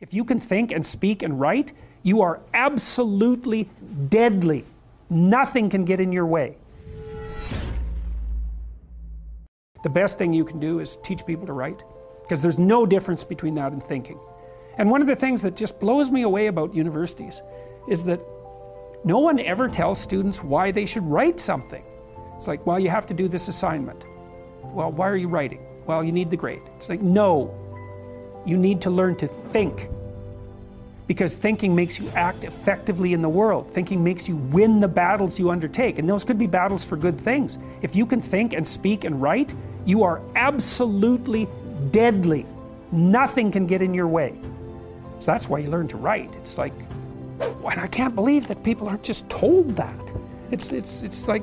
If you can think and speak and write, you are absolutely deadly. Nothing can get in your way. The best thing you can do is teach people to write, because there's no difference between that and thinking. And one of the things that just blows me away about universities is that no one ever tells students why they should write something. It's like, well, you have to do this assignment. Well, why are you writing? Well, you need the grade. It's like, no, you need to learn to think. Because thinking makes you act effectively in the world. Thinking makes you win the battles you undertake. And those could be battles for good things. If you can think and speak and write, you are absolutely deadly. Nothing can get in your way. So that's why you learn to write. It's like, and I can't believe that people aren't just told that. It's, it's, it's like,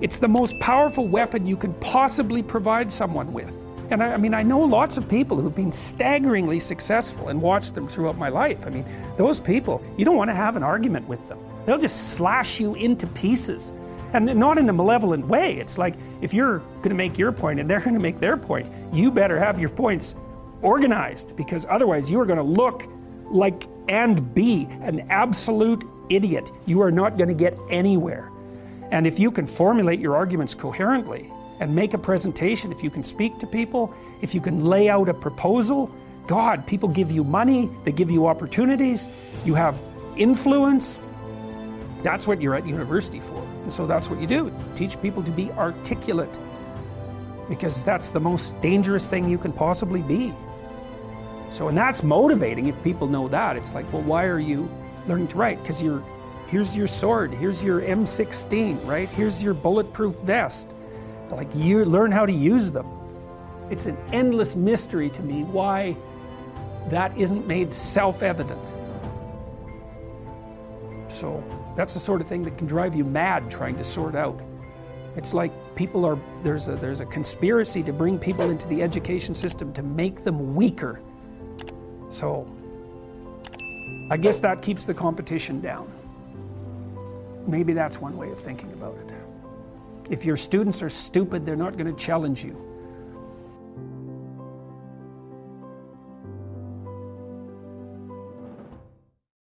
it's the most powerful weapon you could possibly provide someone with. And I, I, mean, I know lots of people who've been staggeringly successful and watched them throughout my life. I mean, those people, you don't want to have an argument with them. They'll just slash you into pieces. And not in a malevolent way. It's like if you're going to make your point and they're going to make their point, you better have your points organized because otherwise you are going to look like and be an absolute idiot. You are not going to get anywhere. And if you can formulate your arguments coherently and make a presentation, if you can speak to people, if you can lay out a proposal, God, people give you money, they give you opportunities, you have influence. That's what you're at university for. And so that's what you do teach people to be articulate. Because that's the most dangerous thing you can possibly be. So, and that's motivating if people know that. It's like, well, why are you learning to write? Because you're, here's your sword, here's your M16, right? Here's your bulletproof vest. Like you learn how to use them. It's an endless mystery to me why that isn't made self-evident. So that's the sort of thing that can drive you mad trying to sort out. It's like people are there's a there's a conspiracy to bring people into the education system to make them weaker. So I guess that keeps the competition down. Maybe that's one way of thinking about it. If your students are stupid, they're not going to challenge you.